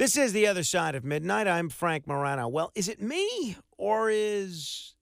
This is The Other Side of Midnight. I'm Frank Morano. Well, is it me or is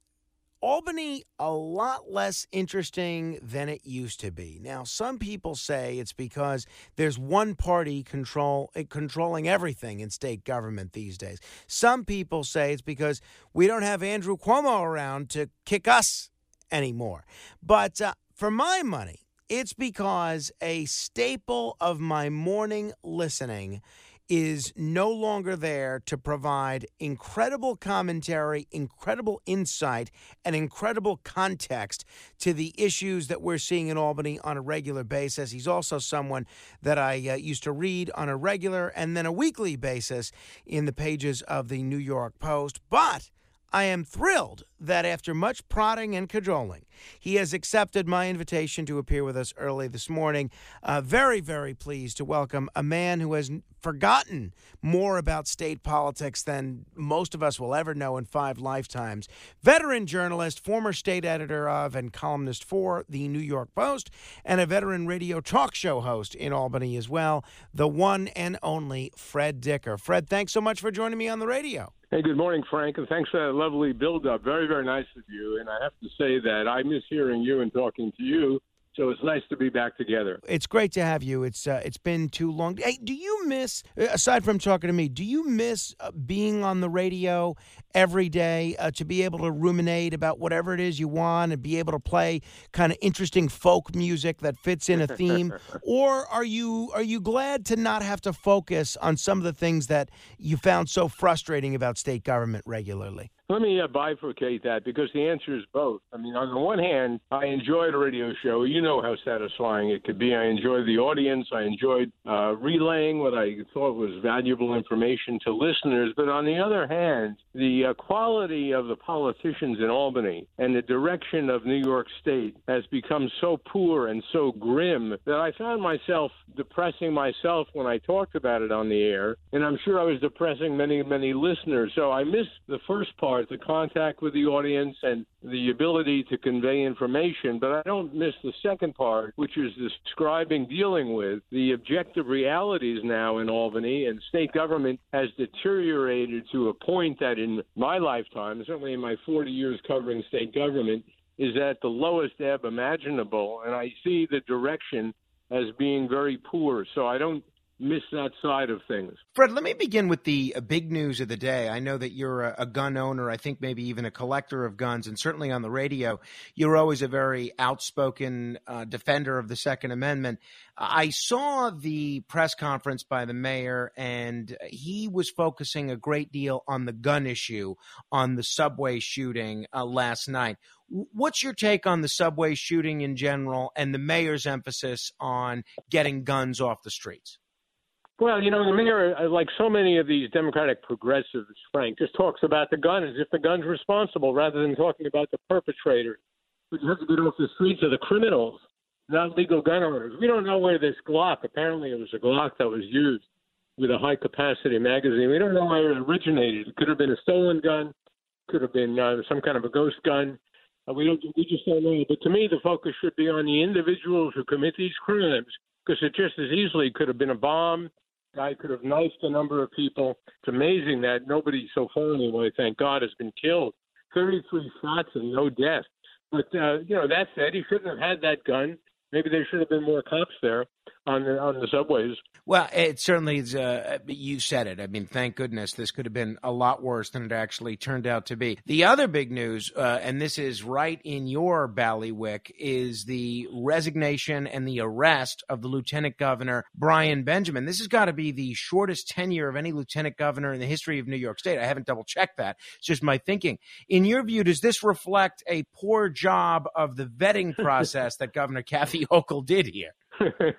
Albany a lot less interesting than it used to be? Now, some people say it's because there's one party control eh, controlling everything in state government these days. Some people say it's because we don't have Andrew Cuomo around to kick us anymore. But uh, for my money, it's because a staple of my morning listening is no longer there to provide incredible commentary, incredible insight, and incredible context to the issues that we're seeing in Albany on a regular basis. He's also someone that I uh, used to read on a regular and then a weekly basis in the pages of the New York Post. But I am thrilled that after much prodding and cajoling, he has accepted my invitation to appear with us early this morning. Uh, very, very pleased to welcome a man who has forgotten more about state politics than most of us will ever know in five lifetimes. Veteran journalist, former state editor of and columnist for the New York Post, and a veteran radio talk show host in Albany as well, the one and only Fred Dicker. Fred, thanks so much for joining me on the radio. Hey, good morning, Frank, and thanks for that lovely build up. Very, very nice of you. And I have to say that I miss hearing you and talking to you. So it's nice to be back together. It's great to have you. It's uh, it's been too long. Hey, do you miss aside from talking to me? Do you miss uh, being on the radio every day uh, to be able to ruminate about whatever it is you want and be able to play kind of interesting folk music that fits in a theme? or are you are you glad to not have to focus on some of the things that you found so frustrating about state government regularly? Let me uh, bifurcate that because the answer is both. I mean, on the one hand, I enjoyed a radio show. You know how satisfying it could be. I enjoyed the audience. I enjoyed uh, relaying what I thought was valuable information to listeners. But on the other hand, the uh, quality of the politicians in Albany and the direction of New York State has become so poor and so grim that I found myself depressing myself when I talked about it on the air. And I'm sure I was depressing many, many listeners. So I missed the first part the contact with the audience and the ability to convey information. But I don't miss the second part, which is describing, dealing with the objective realities now in Albany. And state government has deteriorated to a point that in my lifetime, certainly in my 40 years covering state government, is at the lowest ebb imaginable. And I see the direction as being very poor. So I don't miss that side of things. Fred, let me begin with the uh, big news of the day. I know that you're a, a, gun owner, I think maybe even a collector of guns, and certainly on the radio, you're always a very outspoken uh, defender of the Second Amendment. I saw the press conference by the mayor, and he was focusing a great deal on the gun issue, on the subway shooting uh, last night. What's your take on the subway shooting in general and the mayor's emphasis on getting guns off the streets? Well, you know, the mayor, uh, like so many of these Democratic progressives, Frank, just talks about the gun as if the gun's responsible rather than talking about the perpetrator. But you have to get off the streets of the criminals, not legal gun owners. We don't know where this Glock, apparently it was a Glock that was used with a high capacity magazine. We don't know where it originated. It could have been a stolen gun, could have been uh, some kind of a ghost gun. Uh, we don't. We just don't know. But to me, the focus should be on the individuals who commit these crimes, because it just as easily could have been a bomb, guy could have knifed a number of people. It's amazing that nobody so far anyway, thank God, has been killed. 33 shots and no death. But uh, you know, that said, he shouldn't have had that gun. Maybe there should have been more cops there on the on the subways. Well, it certainly is. Uh, you said it. I mean, thank goodness this could have been a lot worse than it actually turned out to be. The other big news, uh, and this is right in your ballywick, is the resignation and the arrest of the lieutenant governor Brian Benjamin. This has got to be the shortest tenure of any lieutenant governor in the history of New York State. I haven't double checked that. It's just my thinking. In your view, does this reflect a poor job of the vetting process that Governor Kathy Hochul did here?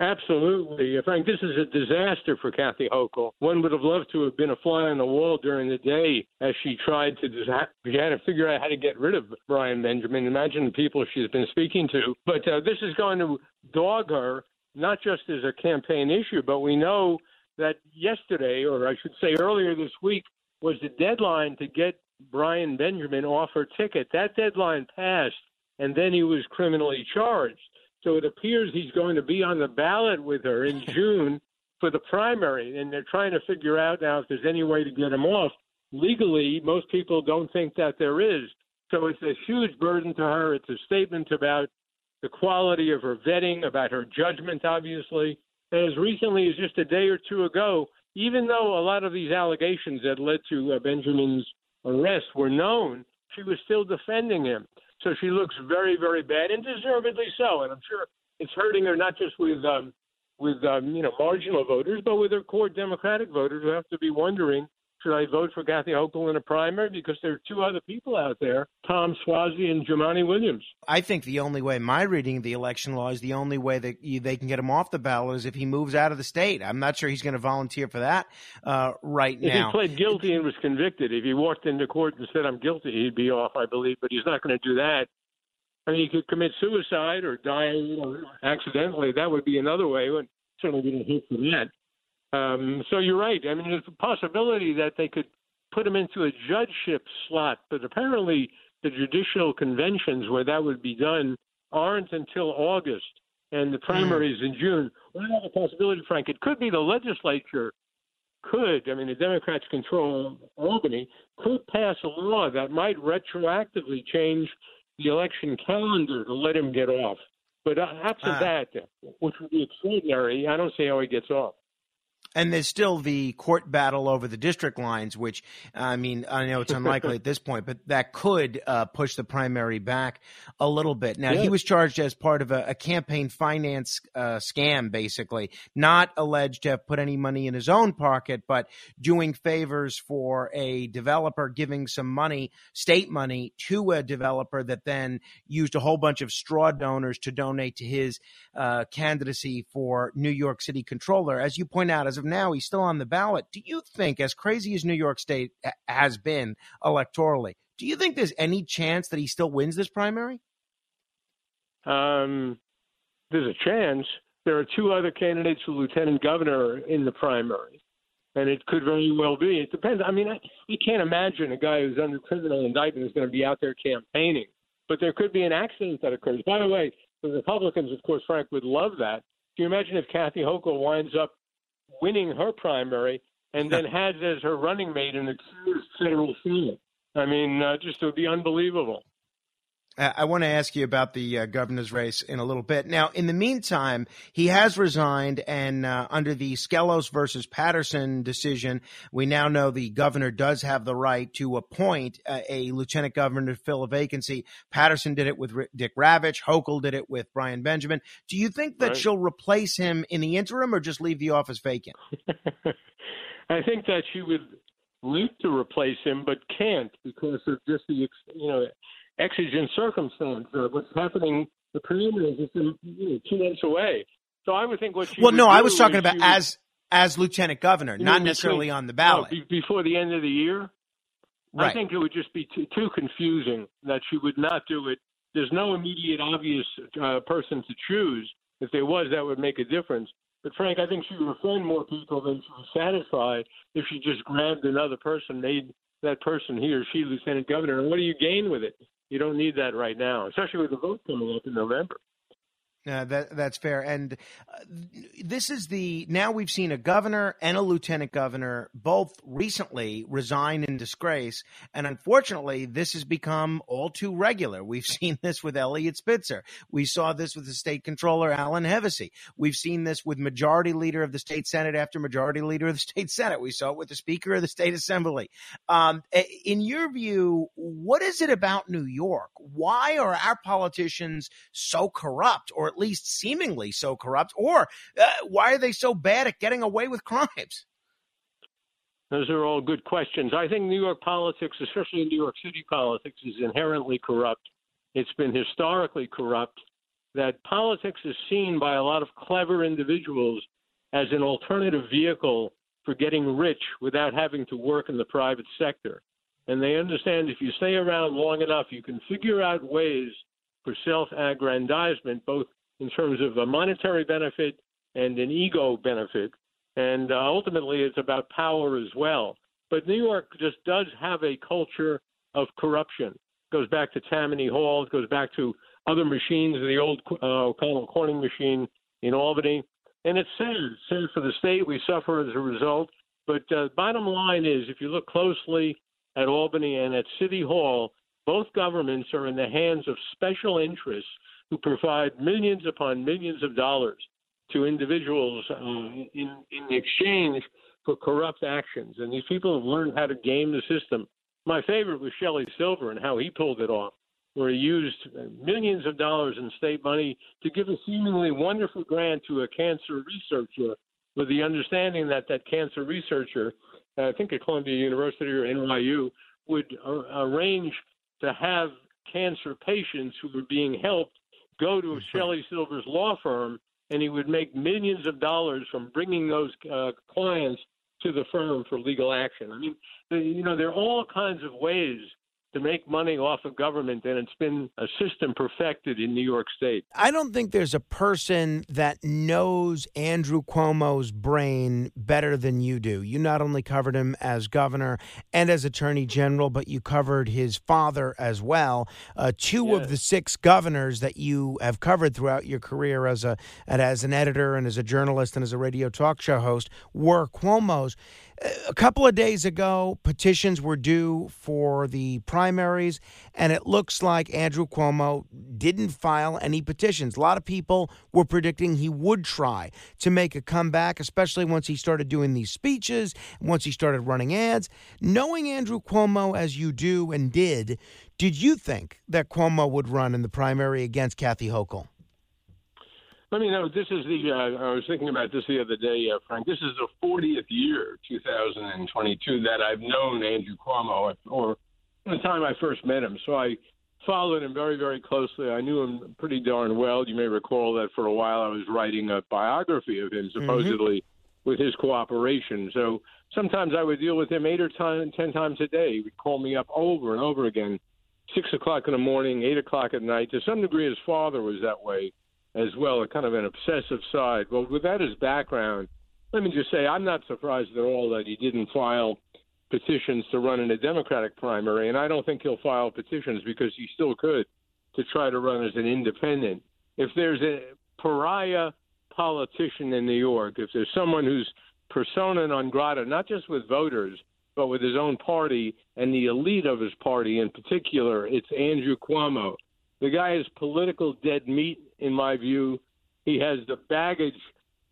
Absolutely. Frank, this is a disaster for Kathy Hochul. One would have loved to have been a fly on the wall during the day as she tried to had to figure out how to get rid of Brian Benjamin. Imagine the people she's been speaking to. But uh, this is going to dog her, not just as a campaign issue, but we know that yesterday, or I should say earlier this week, was the deadline to get Brian Benjamin off her ticket. That deadline passed, and then he was criminally charged. So it appears he's going to be on the ballot with her in June for the primary, and they're trying to figure out now if there's any way to get him off. Legally, most people don't think that there is. So it's a huge burden to her. It's a statement about the quality of her vetting, about her judgment, obviously. And as recently as just a day or two ago, even though a lot of these allegations that led to uh, Benjamin's arrest were known, she was still defending him. So she looks very, very bad, and deservedly so. And I'm sure it's hurting her not just with um, with um, you know marginal voters, but with her core Democratic voters who have to be wondering should I vote for Kathy Hochul in a primary? Because there are two other people out there, Tom Suozzi and Jumaane Williams. I think the only way, my reading of the election law is the only way that you, they can get him off the ballot is if he moves out of the state. I'm not sure he's going to volunteer for that uh, right if now. If he pled guilty and was convicted, if he walked into court and said, I'm guilty, he'd be off, I believe, but he's not going to do that. I mean, he could commit suicide or die you know, accidentally. That would be another way. Would certainly a hit for that. Um, so you're right. I mean, there's a possibility that they could put him into a judgeship slot, but apparently the judicial conventions where that would be done aren't until August, and the primaries mm. in June. One other possibility, Frank, it could be the legislature could, I mean, the Democrats control Albany, could pass a law that might retroactively change the election calendar to let him get off. But uh, absent ah. that, which would be extraordinary, I don't see how he gets off. And there's still the court battle over the district lines, which I mean, I know it's unlikely at this point, but that could uh, push the primary back a little bit. Now, yeah. he was charged as part of a, a campaign finance uh, scam, basically, not alleged to have put any money in his own pocket, but doing favors for a developer, giving some money, state money, to a developer that then used a whole bunch of straw donors to donate to his uh, candidacy for New York City controller. As you point out, as of now, he's still on the ballot. Do you think, as crazy as New York State has been electorally, do you think there's any chance that he still wins this primary? Um, there's a chance. There are two other candidates for lieutenant governor in the primary, and it could very well be. It depends. I mean, I, you can't imagine a guy who's under criminal indictment is going to be out there campaigning, but there could be an accident that occurs. By the way, the Republicans, of course, Frank would love that. Can you imagine if Kathy Hochul winds up winning her primary and then has as her running mate an accused federal felon. I mean, uh, just would be unbelievable. I want to ask you about the uh, governor's race in a little bit. Now, in the meantime, he has resigned, and uh, under the Skelos versus Paterson decision, we now know the governor does have the right to appoint uh, a lieutenant governor to fill a vacancy. Paterson did it with R- Dick Ravitch. Hochul did it with Brian Benjamin. Do you think that right. she'll replace him in the interim, or just leave the office vacant? I think that she would like to replace him, but can't because of just the you know exigent circumstance. Uh, what's happening, the preliminaries is you know, two months away. So I would think what she well, no, I was talking about as as lieutenant governor, not necessarily on the ballot. No, be, before the end of the year. Right. I think it would just be too, too confusing that she would not do it. There's no immediate obvious uh, person to choose. If there was, that would make a difference. But Frank, I think she would offend more people than she would satisfy if she just grabbed another person, made that person he or she lieutenant governor. And what do you gain with it? You don't need that right now, especially with the vote coming up in November. Uh, that that's fair, and uh, this is the now we've seen a governor and a lieutenant governor both recently resign in disgrace, and unfortunately, this has become all too regular. We've seen this with Eliot Spitzer. We saw this with the state controller Alan Hevesi. We've seen this with majority leader of the state senate after majority leader of the state senate. We saw it with the speaker of the state assembly. Um, in your view, what is it about New York? Why are our politicians so corrupt, or least seemingly so corrupt? Or uh, why are they so bad at getting away with crimes? Those are all good questions. I think New York politics, especially New York City politics, is inherently corrupt. It's been historically corrupt. That politics is seen by a lot of clever individuals as an alternative vehicle for getting rich without having to work in the private sector. And they understand if you stay around long enough, you can figure out ways for self aggrandizement, both in terms of a monetary benefit and an ego benefit. And uh, ultimately, it's about power as well. But New York just does have a culture of corruption. It goes back to Tammany Hall. It goes back to other machines, the old uh, O'Connell Corning machine in Albany. And it's. It's sad for the state. We suffer as a result. But uh, bottom line is, if you look closely at Albany and at City Hall, both governments are in the hands of special interests who provide millions upon millions of dollars to individuals uh, in, in exchange for corrupt actions. And these people have learned how to game the system. My favorite was Shelley Silver and how he pulled it off, where he used millions of dollars in state money to give a seemingly wonderful grant to a cancer researcher with the understanding that that cancer researcher, I think at Columbia University or NYU, would uh, arrange to have cancer patients who were being helped go to Shelley Silver's law firm, and he would make millions of dollars from bringing those uh, clients to the firm for legal action. I mean, you know, there are all kinds of ways to make money off of government, and it's been a system perfected in New York State. I don't think there's a person that knows Andrew Cuomo's brain better than you do. You not only covered him as governor and as attorney general, but you covered his father as well. Uh, two yes. of the six governors that you have covered throughout your career as a as an editor and as a journalist and as a radio talk show host were Cuomo's. A couple of days ago, petitions were due for the primaries, and it looks like Andrew Cuomo didn't file any petitions. A lot of people were predicting he would try to make a comeback, especially once he started doing these speeches, once he started running ads. Knowing Andrew Cuomo as you do and did, did you think that Cuomo would run in the primary against Kathy Hochul? Let me know. This is the. Uh, I was thinking about this the other day, uh, Frank. This is the 40th year, 2022, that I've known Andrew Cuomo, or the time I first met him. So I followed him very, very closely. I knew him pretty darn well. You may recall that for a while I was writing a biography of him, supposedly mm-hmm. with his cooperation. So sometimes I would deal with him eight or ten, ten times a day. He would call me up over and over again, six o'clock in the morning, eight o'clock at night. To some degree, his father was that way as well, a kind of an obsessive side. Well, with that as background, let me just say I'm not surprised at all that he didn't file petitions to run in a Democratic primary, and I don't think he'll file petitions because he still could to try to run as an independent. If there's a pariah politician in New York, if there's someone who's persona non grata, not just with voters, but with his own party and the elite of his party in particular, it's Andrew Cuomo. The guy is political dead meat in my view. He has the baggage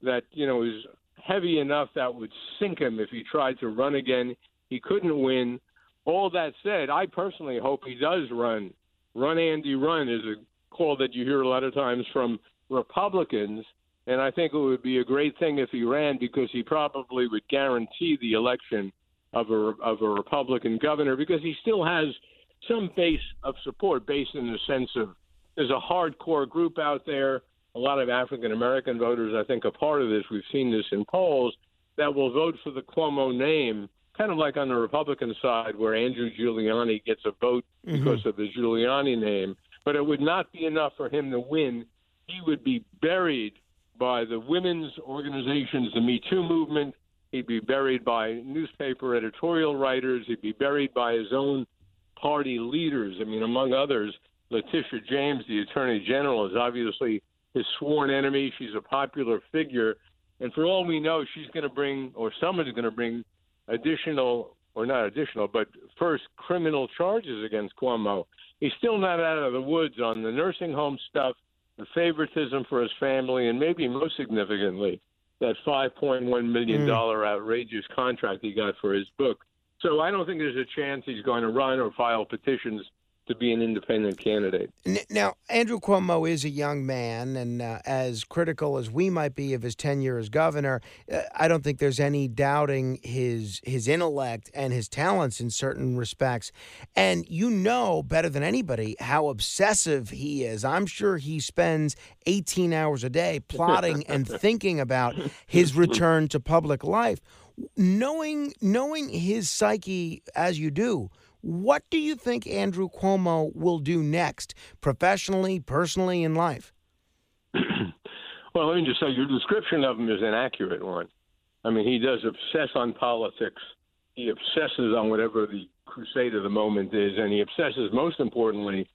that you know is heavy enough that would sink him if he tried to run again. He couldn't win. All that said, I personally hope he does run. Run, Andy, run is a call that you hear a lot of times from Republicans. And I think it would be a great thing if he ran because he probably would guarantee the election of a, of a Republican governor because he still has some base of support, based in the sense of there's a hardcore group out there. A lot of African American voters, I think, are part of this. We've seen this in polls that will vote for the Cuomo name, kind of like on the Republican side, where Andrew Giuliani gets a vote mm-hmm. because of the Giuliani name. But it would not be enough for him to win. He would be buried by the women's organizations, the Me Too movement. He'd be buried by newspaper editorial writers. He'd be buried by his own party leaders. I mean, among others, Letitia James, the Attorney General, is obviously his sworn enemy. She's a popular figure. And for all we know, she's going to bring, or someone's going to bring, additional, or not additional, but first criminal charges against Cuomo. He's still not out of the woods on the nursing home stuff, the favoritism for his family, and maybe most significantly, that $5.1 million mm. outrageous contract he got for his book. So I don't think there's a chance he's going to run or file petitions to be an independent candidate. Now, Andrew Cuomo is a young man, and uh, as critical as we might be of his tenure as governor, uh, I don't think there's any doubting his his intellect and his talents in certain respects. And you know better than anybody how obsessive he is. I'm sure he spends 18 hours a day plotting and thinking about his return to public life. Knowing knowing his psyche as you do what do you think Andrew Cuomo will do next, professionally, personally, in life? well, let me just say your description of him is an accurate one. I mean, he does obsess on politics. He obsesses on whatever the crusade of the moment is, and he obsesses most importantly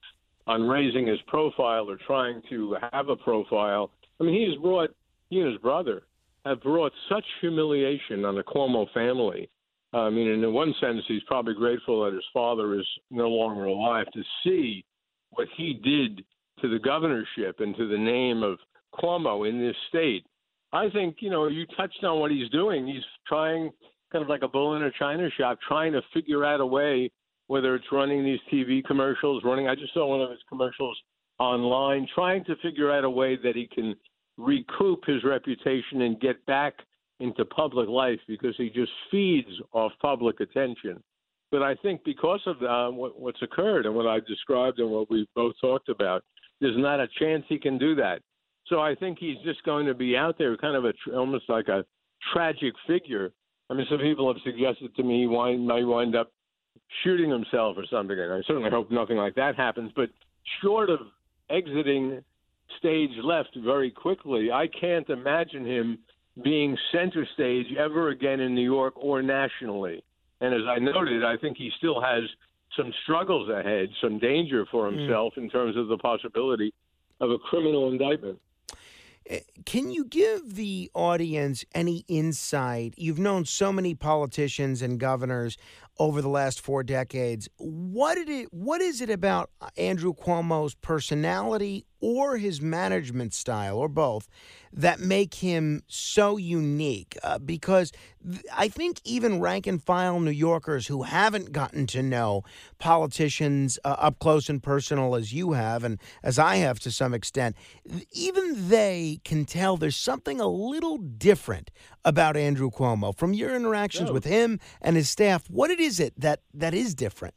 on raising his profile or trying to have a profile. I mean, he has brought he and his brother have brought such humiliation on the Cuomo family. I mean, in one sense, he's probably grateful that his father is no longer alive to see what he did to the governorship and to the name of Cuomo in this state. I think, you know, you touched on what he's doing. He's trying, kind of like a bull in a china shop, trying to figure out a way, whether it's running these TV commercials, running, I just saw one of his commercials online, trying to figure out a way that he can recoup his reputation and get back into public life because he just feeds off public attention. But I think because of uh, what, what's occurred and what I've described and what we've both talked about, there's not a chance he can do that. So I think he's just going to be out there, kind of a almost like a tragic figure. I mean, some people have suggested to me he wind, might wind up shooting himself or something, and I certainly hope nothing like that happens. But short of exiting stage left very quickly, I can't imagine him being center stage ever again in New York or nationally. And as I noted, I think he still has some struggles ahead, some danger for hmm. himself mm. in terms of the possibility of a criminal indictment. Eh, can you give the audience any insight? You've known so many politicians and governors over the last four decades. What did it? What is it about Andrew Cuomo's personality or his management style, or both, that make him so unique? Uh, because th- I think even rank and file New Yorkers who haven't gotten to know politicians uh, up close and personal as you have, and as I have to some extent, even they can tell there's something a little different about Andrew Cuomo from your interactions with him and his staff. What it is it that that is different?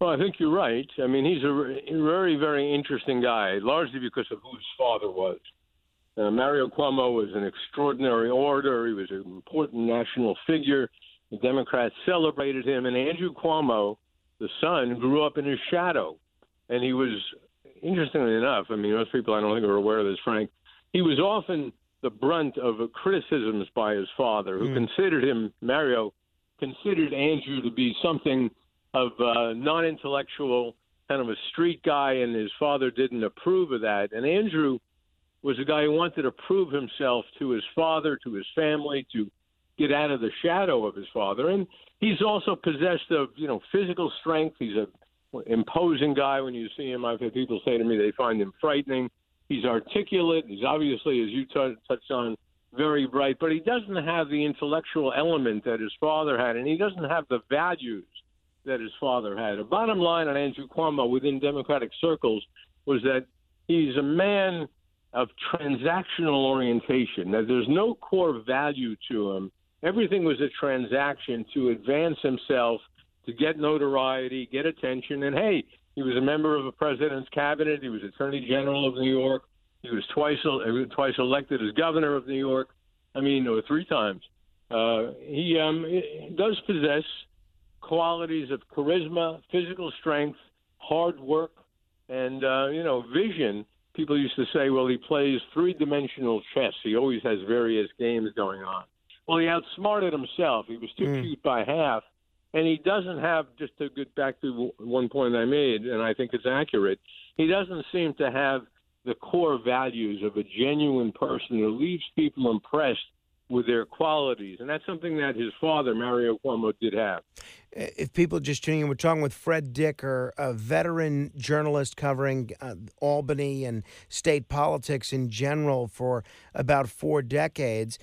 Well, I think you're right. I mean, he's a very, very interesting guy, largely because of who his father was. Uh, Mario Cuomo was an extraordinary orator. He was an important national figure. The Democrats celebrated him, and Andrew Cuomo, the son, grew up in his shadow. And he was, interestingly enough, I mean, most people I don't think are aware of this, Frank. He was often the brunt of criticisms by his father, who mm. considered him, Mario, considered Andrew to be something of uh, non-intellectual, kind of a street guy, and his father didn't approve of that. And Andrew was a guy who wanted to prove himself to his father, to his family, to get out of the shadow of his father. And he's also possessed of, you know, physical strength. He's a imposing guy. When you see him, I've had people say to me they find him frightening. He's articulate. He's obviously, as you t- touched on, very bright, but he doesn't have the intellectual element that his father had, and he doesn't have the values that his father had. The bottom line on Andrew Cuomo within Democratic circles was that he's a man of transactional orientation, that there's no core value to him. Everything was a transaction to advance himself, to get notoriety, get attention, and hey, he was a member of a president's cabinet. He was Attorney General of New York. He was twice twice elected as governor of New York. I mean, or three times. Uh, he um, does possess qualities of charisma, physical strength, hard work, and uh, you know, vision. People used to say, "Well, he plays three-dimensional chess. He always has various games going on." Well, he outsmarted himself. He was too mm. cute by half and he doesn't have just to get back to one point I made, and I think it's accurate. He doesn't seem to have the core values of a genuine person who leaves people impressed with their qualities, and that's something that his father, Mario Cuomo, did have. If people just tuning in, we're talking with Fred Dicker, a veteran journalist covering uh, Albany and state politics in general for about four decades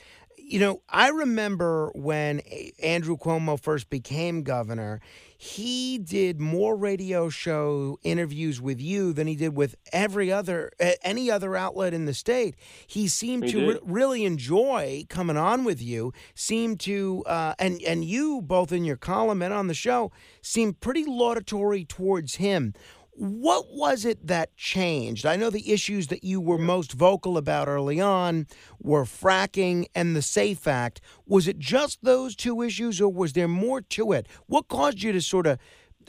you know, I remember when Andrew Cuomo first became governor, he did more radio show interviews with you than he did with every other any other outlet in the state. He seemed he to re- really enjoy coming on with you. Seemed to uh, and and you both in your column and on the show seemed pretty laudatory towards him. What was it that changed? I know the issues that you were most vocal about early on were fracking and the SAFE Act. Was it just those two issues, or was there more to it? What caused you to sort of,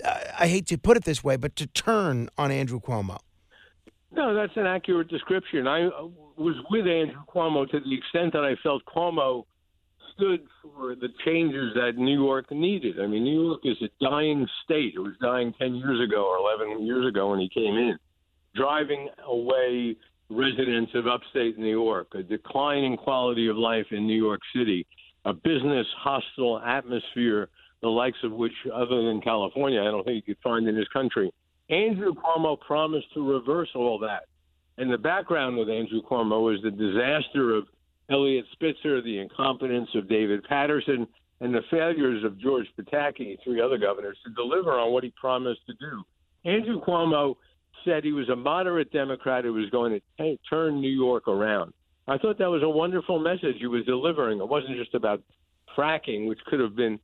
uh, I hate to put it this way, but to turn on Andrew Cuomo? No, that's an accurate description. I was with Andrew Cuomo to the extent that I felt Cuomo stood for the changes that New York needed. I mean, New York is a dying state. It was dying 10 years ago or 11 years ago when he came in, driving away residents of upstate New York, a declining quality of life in New York City, a business hostile atmosphere, the likes of which, other than California, I don't think you could find in this country. Andrew Cuomo promised to reverse all that. And the background with Andrew Cuomo was the disaster of Eliot Spitzer, the incompetence of David Paterson, and the failures of George Pataki, three other governors, to deliver on what he promised to do. Andrew Cuomo said he was a moderate Democrat who was going to t- turn New York around. I thought that was a wonderful message he was delivering. It wasn't just about fracking, which could have been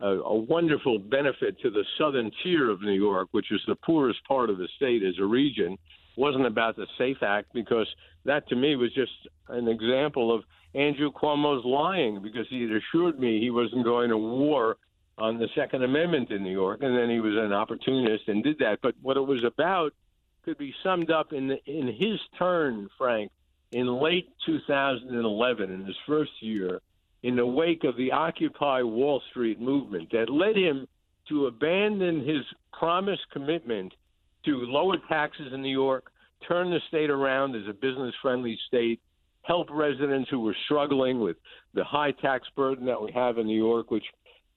a, a wonderful benefit to the southern tier of New York, which is the poorest part of the state as a region. Wasn't about the SAFE Act because that to me was just an example of Andrew Cuomo's lying because he had assured me he wasn't going to war on the Second Amendment in New York, and then he was an opportunist and did that. But what it was about could be summed up in the, in his turn, Frank, in late 2011, in his first year, in the wake of the Occupy Wall Street movement that led him to abandon his promised commitment to lower taxes in New York, turn the state around as a business friendly state, help residents who were struggling with the high tax burden that we have in New York, which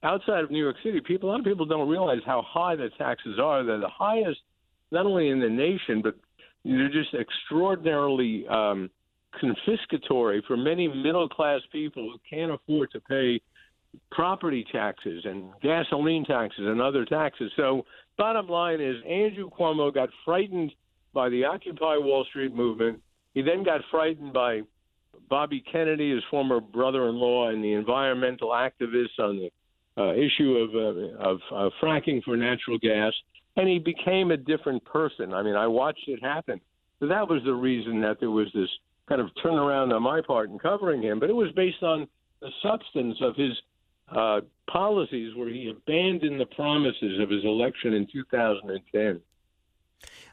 outside of New York City, people a lot of people don't realize how high the taxes are. They're the highest not only in the nation, but they're just extraordinarily um, confiscatory for many middle class people who can't afford to pay property taxes and gasoline taxes and other taxes. So, bottom line is Andrew Cuomo got frightened by the Occupy Wall Street movement. He then got frightened by Bobby Kennedy, his former brother-in-law, and the environmental activists on the uh, issue of, uh, of uh, fracking for natural gas and he became a different person. I mean, I watched it happen. So that was the reason that there was this kind of turnaround on my part in covering him, but it was based on the substance of his uh, policies, where he abandoned the promises of his election in 2010.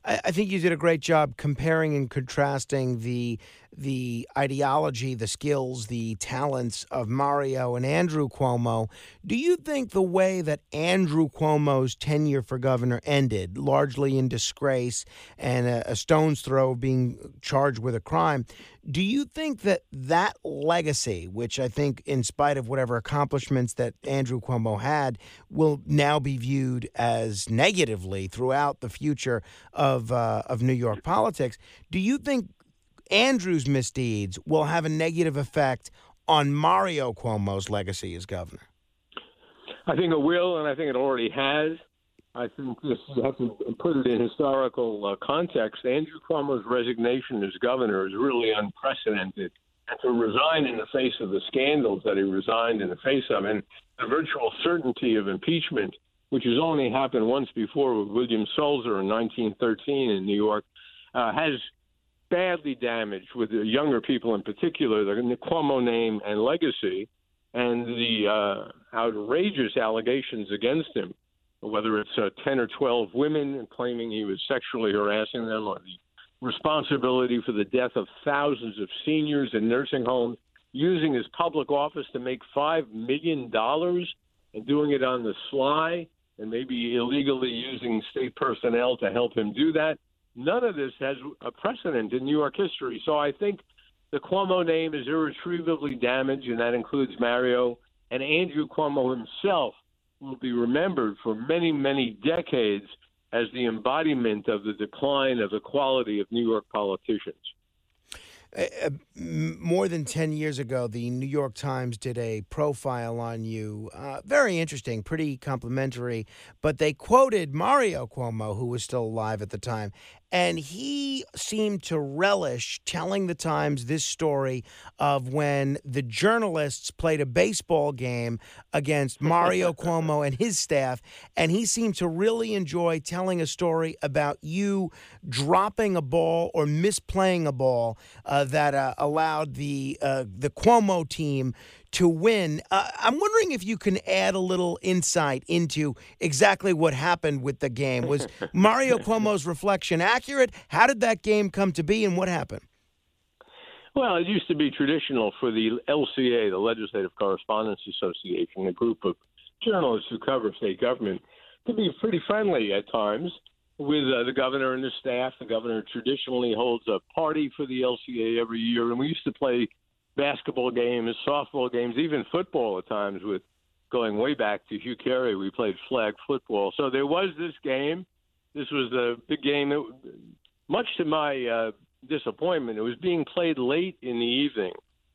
I think you did a great job comparing and contrasting the the ideology, the skills, the talents of Mario and Andrew Cuomo. Do you think the way that Andrew Cuomo's tenure for governor ended, largely in disgrace and a, a stone's throw of being charged with a crime, do you think that that legacy, which I think, in spite of whatever accomplishments that Andrew Cuomo had, will now be viewed as negatively throughout the future of uh, of New York politics? Do you think Andrew's misdeeds will have a negative effect on Mario Cuomo's legacy as governor? I think it will, and I think it already has. I think this you have to put it in historical uh, context. Andrew Cuomo's resignation as governor is really unprecedented. And to resign in the face of the scandals that he resigned in the face of, and the virtual certainty of impeachment, which has only happened once before with William Sulzer in 1913 in New York, uh, has badly damaged with the younger people in particular, the Cuomo name and legacy, and the uh, outrageous allegations against him, whether it's uh, 10 or 12 women claiming he was sexually harassing them, or the responsibility for the death of thousands of seniors in nursing homes, using his public office to make $5 million and doing it on the sly, and maybe illegally using state personnel to help him do that None of this has a precedent in New York history. So I think the Cuomo name is irretrievably damaged, and that includes Mario and Andrew Cuomo himself will be remembered for many, many decades as the embodiment of the decline of the quality of New York politicians. Uh, more than 10 years ago, the New York Times did a profile on you. Uh, very interesting, pretty complimentary. But they quoted Mario Cuomo, who was still alive at the time, and he seemed to relish telling the Times this story of when the journalists played a baseball game against Mario Cuomo and his staff. And he seemed to really enjoy telling a story about you dropping a ball or misplaying a ball uh, that uh, allowed the, uh, the Cuomo team to win. Uh, I'm wondering if you can add a little insight into exactly what happened with the game. Was Mario Cuomo's reflection accurate? How did that game come to be, and what happened? Well, it used to be traditional for the LCA, the Legislative Correspondents Association, a group of journalists who cover state government, to be pretty friendly at times with uh, the governor and his staff. The governor traditionally holds a party for the LCA every year, and we used to play basketball games, softball games, even football at times with going way back to Hugh Carey. We played flag football. So there was this game. This was a big game. It, much to my uh, disappointment, it was being played late in the evening,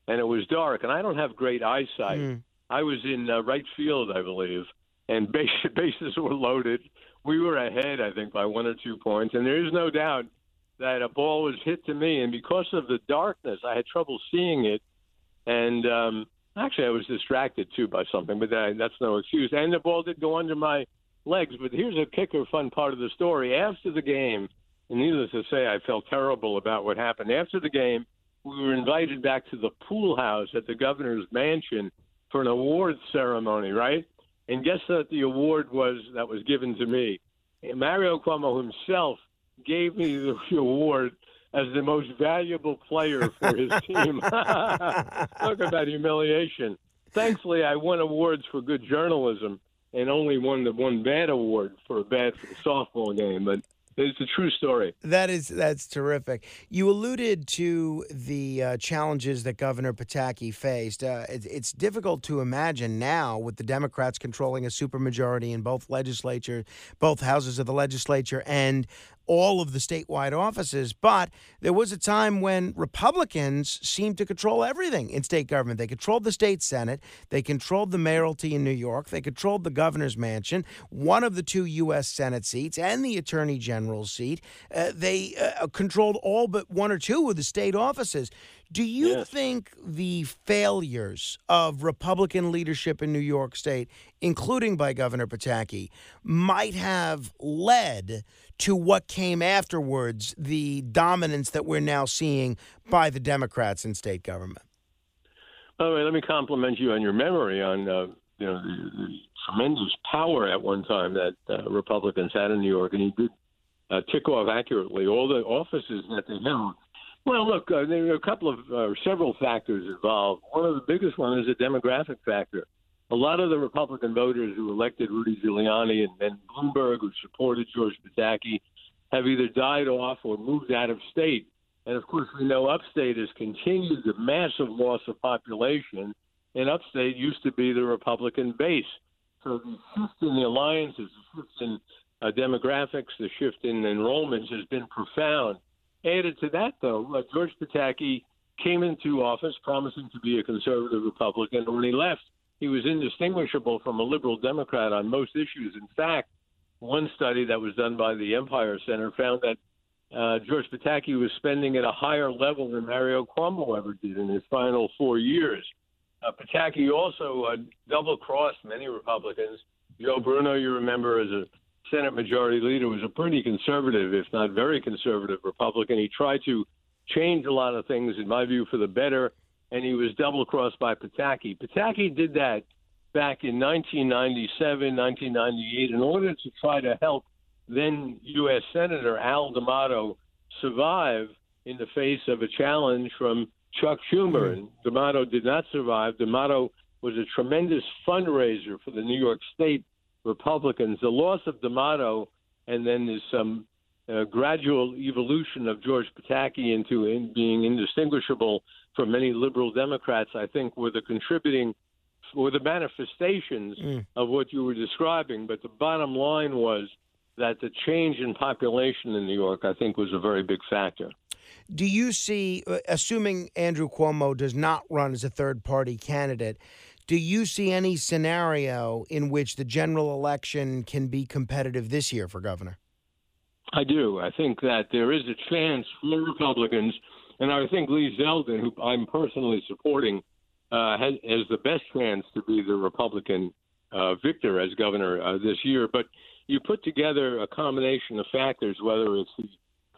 and it was dark, and I don't have great eyesight. Mm. I was in uh, right field, I believe, and base, bases were loaded. We were ahead, I think, by one or two points, and there is no doubt that a ball was hit to me, and because of the darkness, I had trouble seeing it, and um, actually, I was distracted too by something, but that, that's no excuse. And the ball did go under my legs. But here's a kicker, fun part of the story. After the game, and needless to say, I felt terrible about what happened. After the game, we were invited back to the pool house at the governor's mansion for an awards ceremony, right? And guess what the award was that was given to me? Mario Cuomo himself gave me the award as the most valuable player for his team. Talk about humiliation. Thankfully, I won awards for good journalism and only won the one bad award for a bad softball game. But it's a true story. That is that's terrific. You alluded to the uh, challenges that Governor Pataki faced. Uh, it, it's difficult to imagine now with the Democrats controlling a supermajority in both legislature, both houses of the legislature, and all of the statewide offices. But there was a time when Republicans seemed to control everything in state government. They controlled the state Senate, they controlled the mayoralty in New York, they controlled the governor's mansion, one of the two U.S. Senate seats, and the attorney general's seat. Uh, they uh, controlled all but one or two of the state offices. Do you yes. think the failures of Republican leadership in New York State, including by Governor Pataki, might have led to what came afterwards, the dominance that we're now seeing by the Democrats in state government? By the way, let me compliment you on your memory on uh, you know the, the, tremendous power at one time that uh, Republicans had in New York, and you did uh, tick off accurately all the offices that they held well, look, uh, there are a couple of uh, several factors involved. One of the biggest one is a demographic factor. A lot of the Republican voters who elected Rudy Giuliani and Ben Bloomberg, who supported George Pataki, have either died off or moved out of state. And of course, we know upstate has continued the massive loss of population, and upstate used to be the Republican base. So the shift in the alliances, the shift in uh, demographics, the shift in enrollments has been profound. Added to that, though, George Pataki came into office promising to be a conservative Republican. When he left, he was indistinguishable from a liberal Democrat on most issues. In fact, one study that was done by the Empire Center found that uh, George Pataki was spending at a higher level than Mario Cuomo ever did in his final four years. Uh, Pataki also uh, double crossed many Republicans. Joe Bruno, you remember, as a Senate Majority Leader was a pretty conservative, if not very conservative, Republican. He tried to change a lot of things, in my view, for the better, and he was double crossed by Pataki. Pataki did that back in 1997, 1998, in order to try to help then U.S. Senator Al D'Amato survive in the face of a challenge from Chuck Schumer. Mm-hmm. And D'Amato did not survive. D'Amato was a tremendous fundraiser for the New York State Republicans. The loss of D'Amato and then there's some uh, gradual evolution of George Pataki into in being indistinguishable from many liberal Democrats, I think, were the contributing were the manifestations mm. of what you were describing. But the bottom line was that the change in population in New York, I think, was a very big factor. Do you see, uh, assuming Andrew Cuomo does not run as a third party candidate, do you see any scenario in which the general election can be competitive this year for governor? I do. I think that there is a chance for Republicans, and I think Lee Zeldin, who I'm personally supporting, uh, has, has, the best chance to be the Republican uh, victor as governor uh, this year. But you put together a combination of factors, whether it's the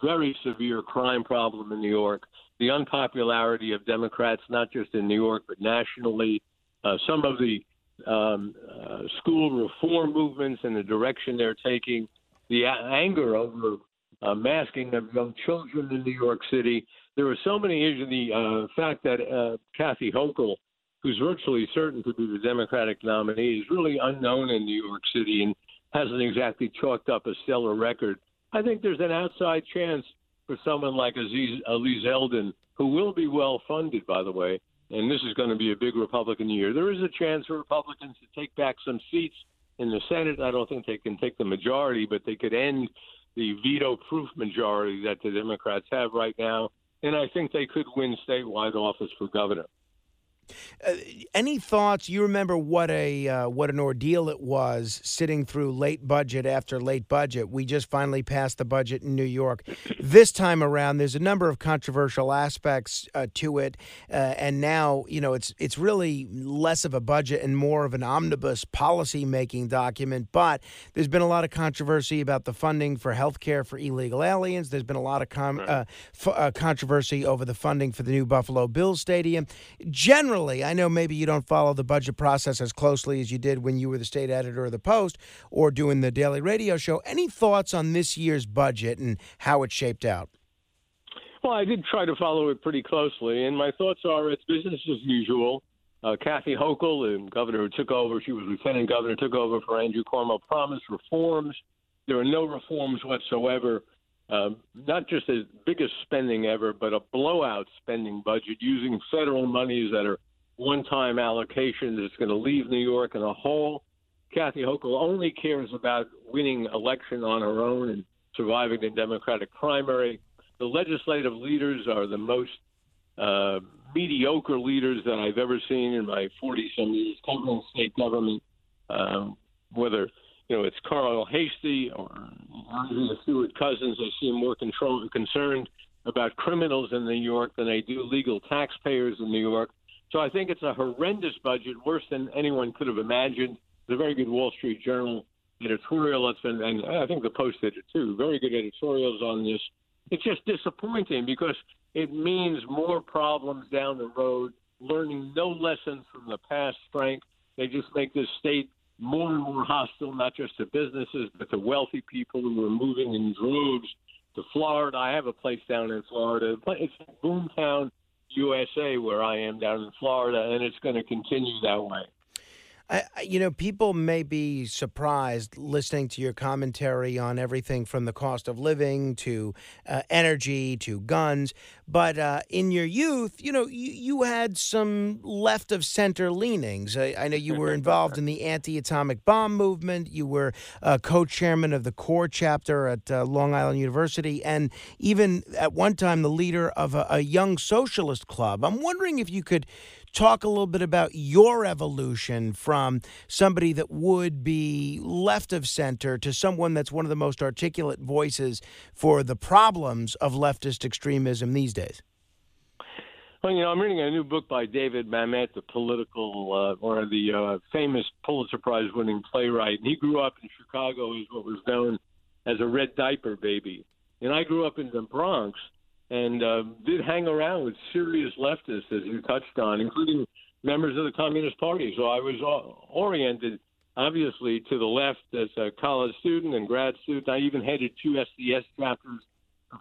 very severe crime problem in New York, the unpopularity of Democrats, not just in New York, but nationally, uh, some of the um, uh, school reform movements and the direction they're taking, the anger over uh, masking of young children in New York City. There are so many issues. The uh, fact that uh, Kathy Hochul, who's virtually certain to be the Democratic nominee, is really unknown in New York City and hasn't exactly chalked up a stellar record. I think there's an outside chance for someone like Aziz Zeldin, who will be well funded, by the way, and this is going to be a big Republican year. There is a chance for Republicans to take back some seats in the Senate. I don't think they can take the majority, but they could end the veto proof majority that the Democrats have right now. And I think they could win statewide office for governor. Uh, any thoughts? You remember what a uh, what an ordeal it was sitting through late budget after late budget. We just finally passed the budget in New York. This time around, there's a number of controversial aspects uh, to it, uh, and now you know it's it's really less of a budget and more of an omnibus policy making document. But there's been a lot of controversy about the funding for health care for illegal aliens. There's been a lot of com- uh, f- uh, controversy over the funding for the new Buffalo Bills stadium. Generally generally, I know maybe you don't follow the budget process as closely as you did when you were the state editor of the Post or doing the daily radio show. Any thoughts on this year's budget and how it shaped out? Well, I did try to follow it pretty closely, and my thoughts are it's business as usual. Uh, Kathy Hochul, the governor who took over, she was lieutenant governor, took over for Andrew Cuomo, promised reforms. There are no reforms whatsoever. Um, not just the biggest spending ever, but a blowout spending budget using federal monies that are one-time allocations that's going to leave New York in a hole. Kathy Hochul only cares about winning election on her own and surviving the Democratic primary. The legislative leaders are the most uh, mediocre leaders that I've ever seen in my 40 some years covering state government. Um, whether you know, it's Carl Heastie or Stewart-Cousins. They seem more control, concerned about criminals in New York than they do legal taxpayers in New York. So I think it's a horrendous budget, worse than anyone could have imagined. It's a very good Wall Street Journal editorial that's been, and I think the Post did it too. Very good editorials on this. It's just disappointing because it means more problems down the road, learning no lessons from the past, Frank. They just make this state more and more hostile, not just to businesses, but to wealthy people who are moving in droves to Florida. I have a place down in Florida. It's Boomtown, USA, where I am down in Florida, and it's going to continue that way. I, you know, people may be surprised listening to your commentary on everything from the cost of living to uh, energy to guns. But uh, in your youth, you know, you, you had some left of center leanings. I, I know you were involved in the anti atomic bomb movement. You were uh, co chairman of the CORE chapter at uh, Long Island University, and even at one time the leader of a, a young socialist club. I'm wondering if you could talk a little bit about your evolution from somebody that would be left of center to someone that's one of the most articulate voices for the problems of leftist extremism these days. Well, you know, I'm reading a new book by David Mamet, the political uh, or the uh, famous Pulitzer Prize winning playwright. And he grew up in Chicago as what was known as a red diaper baby. And I grew up in the Bronx, and uh, did hang around with serious leftists, as you touched on, including members of the Communist Party. So I was oriented, obviously, to the left as a college student and grad student. I even headed two SDS chapters.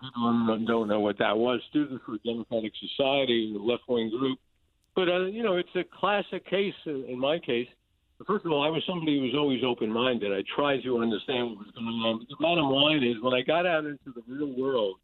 People don't know what that was, Students for Democratic Society, a left wing group. But, uh, you know, it's a classic case in my case. First of all, I was somebody who was always open minded. I tried to understand what was going on. But the bottom line is when I got out into the real world,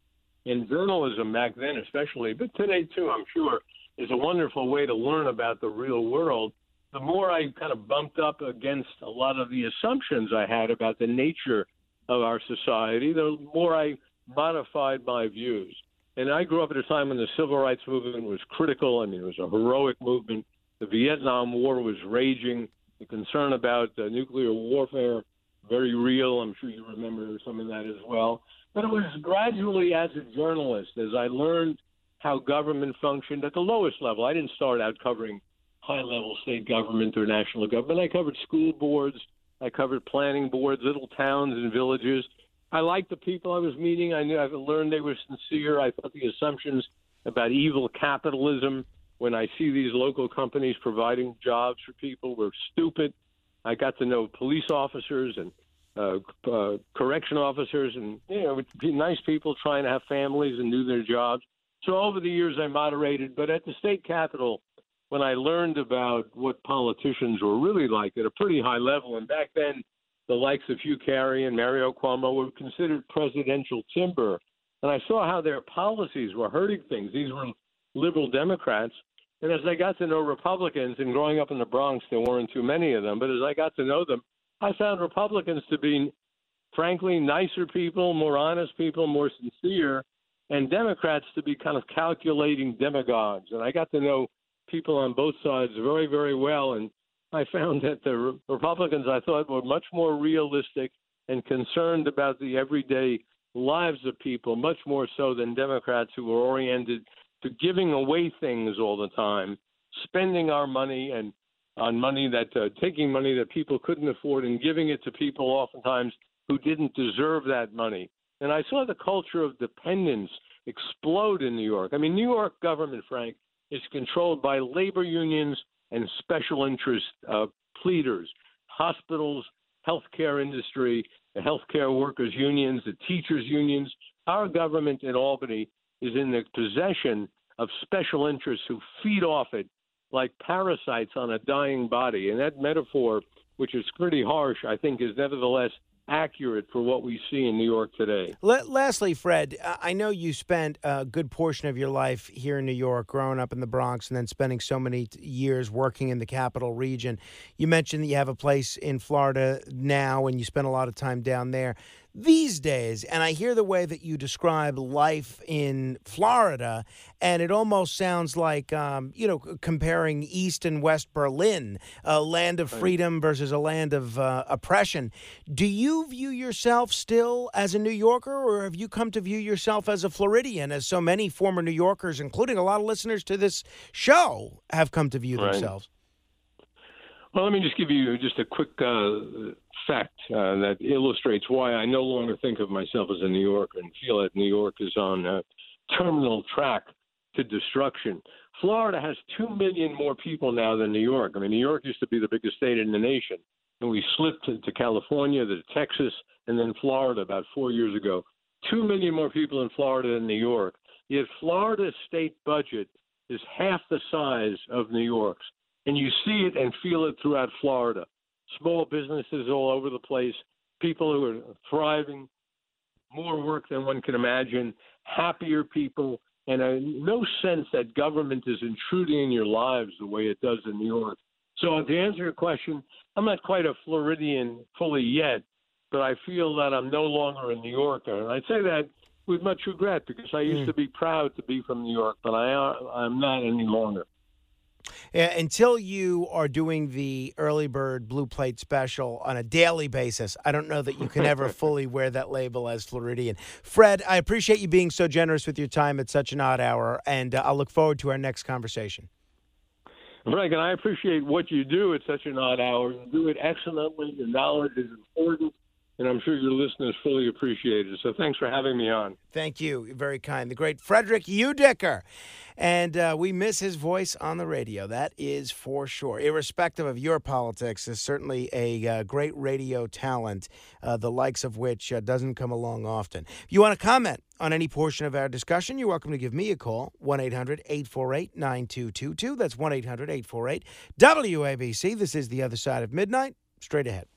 in journalism back then, especially, but today too, I'm sure, is a wonderful way to learn about the real world. The more I kind of bumped up against a lot of the assumptions I had about the nature of our society, the more I modified my views. And I grew up at a time when the civil rights movement was critical. I mean, it was a heroic movement. The Vietnam War was raging. The concern about uh, nuclear warfare, very real. I'm sure you remember some of that as well. But it was gradually as a journalist, as I learned how government functioned at the lowest level. I didn't start out covering high level state government or national government. I covered school boards, I covered planning boards, little towns and villages. I liked the people I was meeting. I knew I learned they were sincere. I thought the assumptions about evil capitalism when I see these local companies providing jobs for people were stupid. I got to know police officers and uh, uh, correction officers and you know nice people trying to have families and do their jobs. So over the years, I moderated, but at the state capitol, when I learned about what politicians were really like at a pretty high level, and back then the likes of Hugh Carey and Mario Cuomo were considered presidential timber. And I saw how their policies were hurting things. These were liberal Democrats. And as I got to know Republicans, and growing up in the Bronx, there weren't too many of them, but as I got to know them, I found Republicans to be, frankly, nicer people, more honest people, more sincere, and Democrats to be kind of calculating demagogues. And I got to know people on both sides very, very well. And I found that the Republicans, I thought, were much more realistic and concerned about the everyday lives of people, much more so than Democrats who were oriented to giving away things all the time, spending our money and on money that uh, taking money that people couldn't afford and giving it to people oftentimes who didn't deserve that money. And I saw the culture of dependence explode in New York. I mean, New York government, Frank, is controlled by labor unions and special interest uh, pleaders, hospitals, healthcare industry, the healthcare workers unions, the teachers unions. Our government in Albany is in the possession of special interests who feed off it like parasites on a dying body. And that metaphor, which is pretty harsh, I think is nevertheless accurate for what we see in New York today. Lastly, Fred, I know you spent a good portion of your life here in New York, growing up in the Bronx, and then spending so many years working in the capital region. You mentioned that you have a place in Florida now, and you spend a lot of time down there these days. And I hear the way that you describe life in Florida, and it almost sounds like, um, you know, comparing East and West Berlin, a land of freedom versus a land of uh, oppression. Do you view yourself still as a New Yorker, or have you come to view yourself as a Floridian, as so many former New Yorkers, including a lot of listeners to this show, have come to view right. themselves? Well, let me just give you just a quick uh, fact uh, that illustrates why I no longer think of myself as a New Yorker and feel that New York is on a terminal track to destruction. Florida has 2 million more people now than New York. I mean, New York used to be the biggest state in the nation, and we slipped to California, to Texas, and then Florida about four years ago. 2 million more people in Florida than New York. Yet Florida's state budget is half the size of New York's. And you see it and feel it throughout Florida small businesses all over the place, people who are thriving, more work than one can imagine, happier people, and a, no sense that government is intruding in your lives the way it does in New York. So, uh, to answer your question, I'm not quite a Floridian fully yet, but I feel that I'm no longer a New Yorker. And I say that with much regret because I used mm. to be proud to be from New York, but I, uh, I'm not any longer until you are doing the early bird blue plate special on a daily basis, I don't know that you can ever fully wear that label as Floridian. Fred, I appreciate you being so generous with your time at such an odd hour, and uh, I'll look forward to our next conversation. Frank, and I appreciate what you do at such an odd hour. You do it excellently. Your knowledge is important and I'm sure your listeners fully appreciate it. So thanks for having me on. Thank you. Very kind. The great Frederic U. Dicker. And uh, we miss his voice on the radio. That is for sure. Irrespective of your politics, is certainly a uh, great radio talent, uh, the likes of which uh, doesn't come along often. If you want to comment on any portion of our discussion, you're welcome to give me a call 1 800 848 9222. That's 1 800 848 WABC. This is The Other Side of Midnight. Straight ahead.